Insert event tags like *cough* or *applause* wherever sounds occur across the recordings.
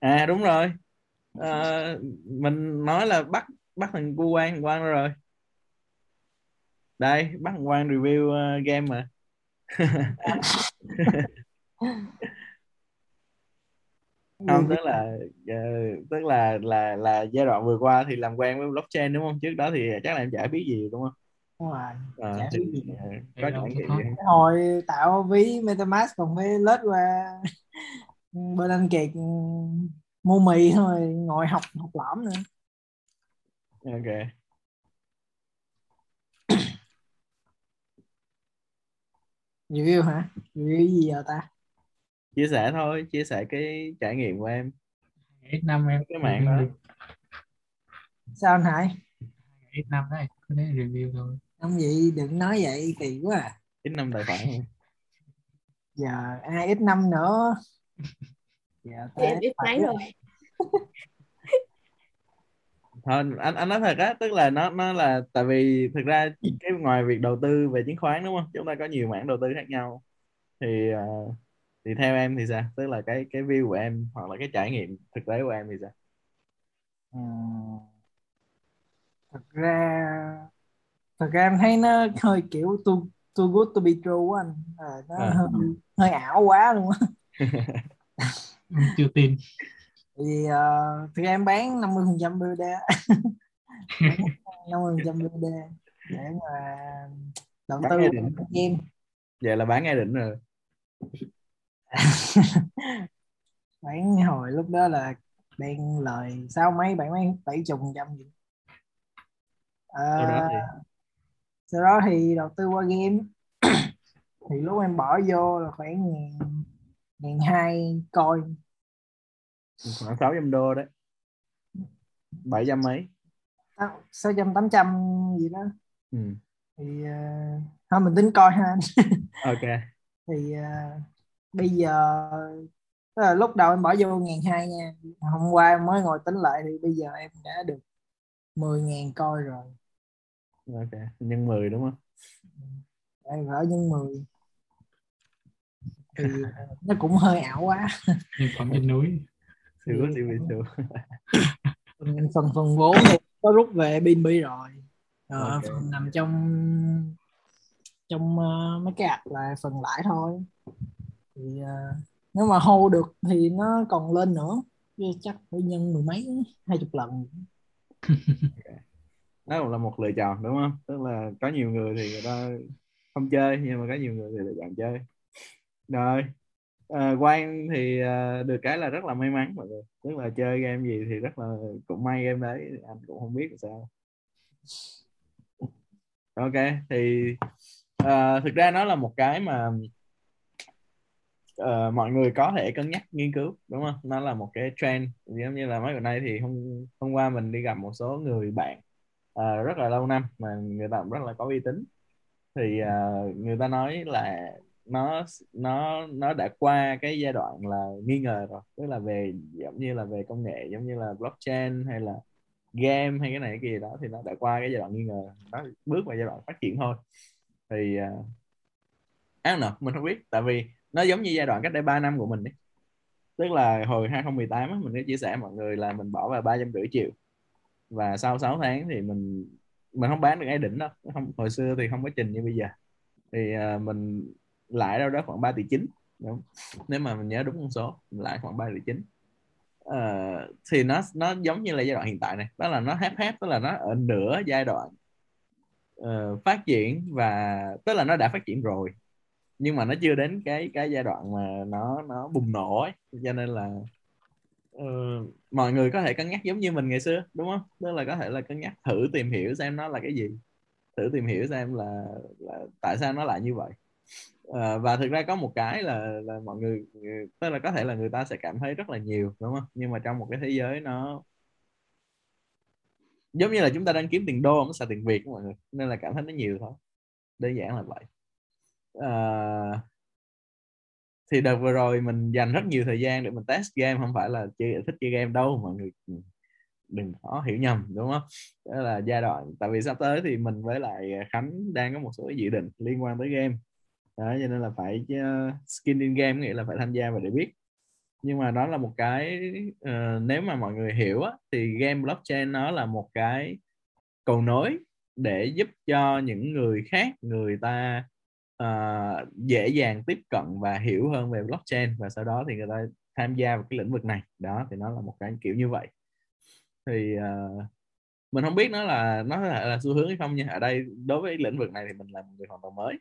à đúng rồi. À, mình nói là bắt bắt thằng cu quan quan rồi. Đây bắt thằng quan review uh, game mà. *laughs* Không tức là uh, tức là là là giai đoạn vừa qua thì làm quen với blockchain đúng không? Trước đó thì chắc là em chả biết gì đúng không? Đúng rồi à, Chả thì, biết gì. uh, có trải nghiệm hồi tạo ví metamask còn phải lết qua bên anh kiệt mua mì thôi ngồi học học lõm nữa. Ok. *coughs* Review hả? Review gì giờ ta? Chia sẻ thôi chia sẻ cái trải nghiệm của em. X5 em cái mạng đó. sao anh Hải? X5 đấy cứ thế review thôi. Không gì đừng nói vậy kỳ quá à. ít năm tài khoản. Giờ ai ít năm nữa Thì em biết mấy rồi. *laughs* Thôi anh anh nói thật á tức là nó nó là tại vì thực ra cái ngoài việc đầu tư về chứng khoán đúng không? Chúng ta có nhiều mảng đầu tư khác nhau. Thì ờ, thì theo em thì sao? Tức là cái cái view của em hoặc là cái trải nghiệm thực tế của em thì sao? Ừ. thật ra thật ra em thấy nó hơi kiểu too, too good to be true á anh. À, nó À. hơi, hơi ảo quá luôn á *laughs* chưa tin. Thì uh, thì em bán 50 phần trăm BUD 50 *laughs* phần trăm BUD để mà đầu tư game. Vậy là bán ngay đỉnh rồi. *laughs* Bán hồi lúc đó là đang lời sáu mấy bảy mấy bảy chục phần trăm gì. Ờ, sau đó thì? sau đó thì đầu tư qua game. *coughs* Thì lúc em bỏ vô là khoảng ngàn hai coin khoảng 600 đô đấy. 700 mấy. Sáu trăm tám trăm gì đó. Ừ. thì uh, thôi mình tính coi ha. Anh. *laughs* ok. Thì uh, bây giờ tức là lúc đầu em bỏ vô ngàn hai nha. Hôm qua em mới ngồi tính lại thì bây giờ em đã được 10 ngàn coi rồi. Ok nhân 10 đúng không? Em gỡ nhân 10 thì uh, nó cũng hơi ảo quá. Nhân phẩm trên núi. Có siêu bị siêu phần phần, phần vốn thì có rút về BNB rồi. Ờ, Ok. phần nằm trong trong ờ, mấy cái app là phần lãi thôi. Thì ờ, nếu mà hold được thì nó còn lên nữa. Chắc phải nhân mười mấy hai chục lần. Đó cũng là một lựa chọn đúng không? Tức là có nhiều người thì người ta không chơi nhưng mà có nhiều người thì lựa chọn chơi rồi. À, Quang thì à, được cái là rất là may mắn mọi người. Tức là chơi game gì thì rất là cũng may game đấy anh cũng không biết làm sao. Ok thì à, thực ra nó là một cái mà ờ, mọi người có thể cân nhắc nghiên cứu đúng không? Nó là một cái trend. Giống như là mấy bữa nay thì hôm hôm qua mình đi gặp một số người bạn ờ, rất là lâu năm mà người ta cũng rất là có uy tín. Thì uh, người ta nói là nó nó nó đã qua cái giai đoạn là nghi ngờ rồi. Tức là về giống như là về công nghệ giống như là blockchain hay là game hay cái này cái kia đó thì nó đã qua cái giai đoạn nghi ngờ nó bước vào giai đoạn phát triển thôi. Thì uh, I don't know, mình không biết. Tại vì nó giống như giai đoạn cách đây 3 năm của mình đấy tức là hồi 2018 á, mình có chia sẻ mọi người là mình bỏ vào ba trăm rưỡi triệu. Và sau 6 tháng thì mình mình không bán được ai đỉnh đâu. Không hồi xưa thì không có trình như bây giờ. Thì uh, mình lại đâu đó khoảng 3 tỷ chín. Đúng. Nếu mà mình nhớ đúng con số lại khoảng 3 tỷ chín. Uh, thì nó nó giống như là giai đoạn hiện tại này. Đó là nó hép hép tức là nó ở nửa giai đoạn uh, phát triển và tức là nó đã phát triển rồi. Nhưng mà nó chưa đến cái cái giai đoạn mà nó nó bùng nổ ấy. Cho nên là uh, mọi người có thể cân nhắc giống như mình ngày xưa đúng không? Tức là có thể là cân nhắc thử tìm hiểu xem nó là cái gì. Thử tìm hiểu xem là, là tại sao nó lại như vậy à, và thực ra có một cái là là mọi người tức là có thể là người ta sẽ cảm thấy rất là nhiều đúng không? Nhưng mà trong một cái thế giới nó giống như là chúng ta đang kiếm tiền đô không xài tiền việt mọi người nên là cảm thấy nó nhiều thôi. Đơn giản là vậy. À, thì đợt vừa rồi mình dành rất nhiều thời gian để mình test game không phải là chơi thích chơi game đâu mọi người đừng có hiểu nhầm đúng không? Đó là giai đoạn tại vì sắp tới thì mình với lại Khánh đang có một số dự định liên quan tới game đó cho nên là phải uh, skin in game nghĩa là phải tham gia và để biết. Nhưng mà đó là một cái uh, nếu mà mọi người hiểu á, thì game blockchain nó là một cái cầu nối để giúp cho những người khác người ta uh, dễ dàng tiếp cận và hiểu hơn về blockchain và sau đó thì người ta tham gia vào cái lĩnh vực này. Đó thì nó là một cái kiểu như vậy. Thì uh, mình không biết nó là nó là, là xu hướng hay không nha ở đây đối với lĩnh vực này thì mình là một người hoàn toàn mới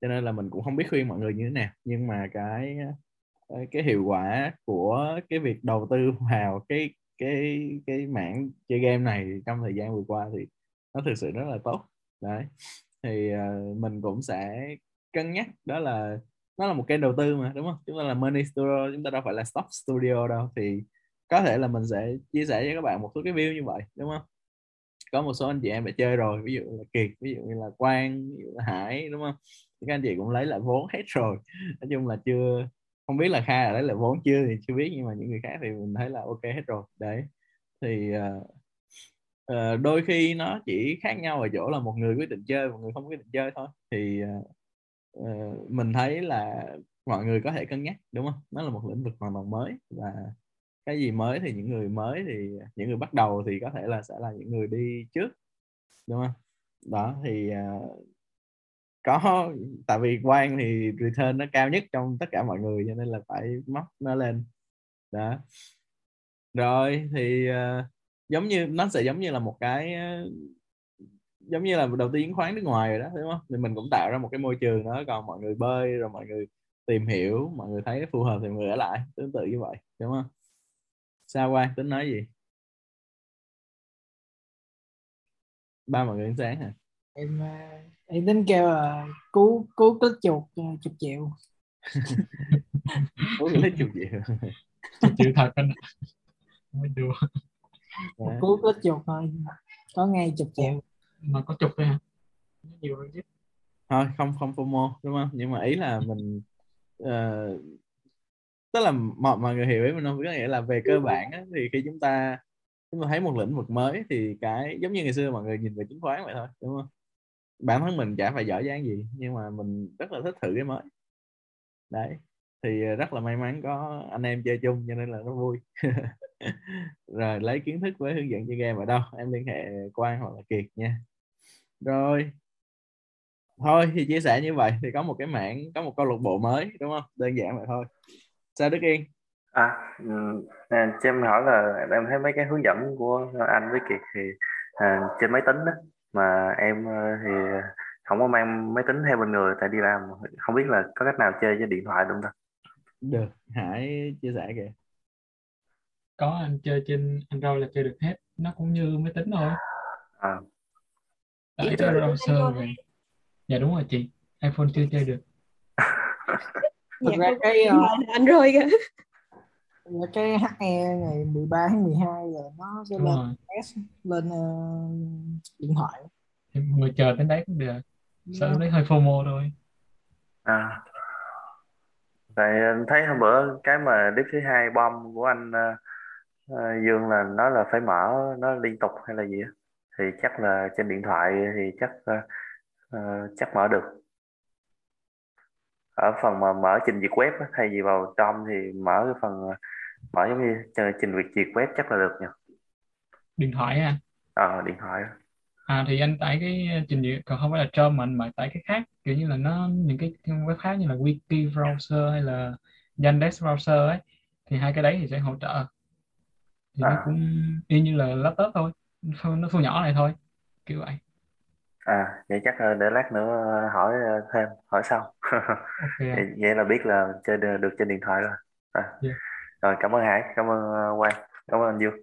cho nên là mình cũng không biết khuyên mọi người như thế nào. Nhưng mà cái ờ, cái hiệu quả của cái việc đầu tư vào cái cái cái mảng chơi game này trong thời gian vừa qua thì nó thực sự rất là tốt. Đấy. Thì uh, mình cũng sẽ cân nhắc. Đó là nó là một kênh đầu tư mà đúng không? Chúng ta là money studio chúng ta đâu phải là stock studio đâu. Thì có thể là mình sẽ chia sẻ với các bạn một số cái view như vậy đúng không? Có một số anh chị em đã chơi rồi ví dụ là kiệt ví dụ như là quang ví dụ là hải đúng không? Các anh chị cũng lấy lại vốn hết rồi. Nói chung là chưa không biết là khai là lấy lại vốn chưa thì chưa biết nhưng mà những người khác thì mình thấy là ok hết rồi. Đấy. Thì uh, uh, đôi khi nó chỉ khác nhau ở chỗ là một người quyết định chơi một người không quyết định chơi thôi. Thì uh, mình thấy là mọi người có thể cân nhắc đúng không? Nó là một lĩnh vực hoàn toàn mới và cái gì mới thì những người mới thì những người bắt đầu thì có thể là sẽ là những người đi trước đúng không? Đó thì uh, có tại vì quan thì return nó cao nhất trong tất cả mọi người cho nên là phải móc nó lên. Đó. Rồi thì uh, giống như nó sẽ giống như là một cái uh, giống như là đầu tư chứng khoán nước ngoài rồi đó đúng không? Thì mình cũng tạo ra một cái môi trường đó còn mọi người bơi rồi mọi người tìm hiểu mọi người thấy phù hợp thì mọi người ở lại tương tự như vậy đúng không? Sao quan tính nói gì? Ba mọi người sáng hả? Em uh em tính kêu là cứu cứu click chuột ờ, chục triệu *laughs* cứu click chục triệu chục triệu thật anh mới đùa. Cứu click chuột thôi có ngay chục triệu mà có chục thôi hả? Nhiều hơn chứ. Thôi không không FOMO đúng không? Nhưng mà ý là mình uh, tức là mọi mọi người hiểu ý mình không? Có nghĩa là về cơ bản á, thì khi chúng ta chúng ta thấy một lĩnh vực mới thì cái giống như ngày xưa mọi người nhìn về chứng khoán vậy thôi đúng không bản thân mình chả phải giỏi giang gì nhưng mà mình rất là thích thử cái mới. Đấy thì ờ, rất là may mắn có anh em chơi chung cho nên là nó vui. *laughs* Rồi lấy kiến thức với hướng dẫn chơi game ở đâu em liên hệ Quang hoặc là kiệt nha. Rồi thôi thì chia sẻ như vậy thì có một cái mảng có một câu lạc bộ mới đúng không? Đơn giản vậy thôi. Sao Đức Yên? À, à cho em hỏi là em thấy mấy cái hướng dẫn của anh với Kiệt thì à, trên máy tính đó mà em ờ, thì không có mang máy tính theo bên người tại đi làm không biết là có cách nào chơi với điện thoại được không ta? được Hải chia sẻ kìa. Có anh chơi trên Android là chơi được hết. Nó cũng như máy tính thôi. À, tại cái browser rồi. dạ đúng rồi chị. iPhone chưa chơi được. Thực Nhạc ra cái ờ, Android kìa cái HE ngày 13 tháng 12 là nó sẽ đúng lên rồi. S lên ờ, điện thoại. Thì mọi người chờ đến đấy cũng được. Sợ nó đấy hơi FOMO thôi. À. Tại em thấy hôm bữa cái mà đếp thứ hai bom của anh ờ, Dương là nói là phải mở nó liên tục hay là gì á? Thì chắc là trên điện thoại thì chắc ờ, chắc mở được. Ở phần mà mở trình duyệt web á, thay vì vào trong thì mở cái phần ờ, mở giống như ch- trình duyệt duyệt web chắc là được nhỉ? Điện thoại á ờ điện thoại. Á. à thì anh tải cái trình duyệt còn không phải là Chrome mà anh mà tải cái khác. Kiểu như là nó những cái web khác như là Wiki browser hay là Yandex browser ấy thì hai cái đấy thì sẽ hỗ trợ. Thì nó à. cũng y như là laptop thôi nó nó thu nhỏ này thôi kiểu vậy. À vậy chắc là để lát nữa hỏi thêm hỏi sau. Ok *laughs* vậy, là biết là chơi được, được trên điện thoại rồi. À, yeah rồi cảm ơn Hải cảm ơn ờ, Quang cảm ơn anh Dương.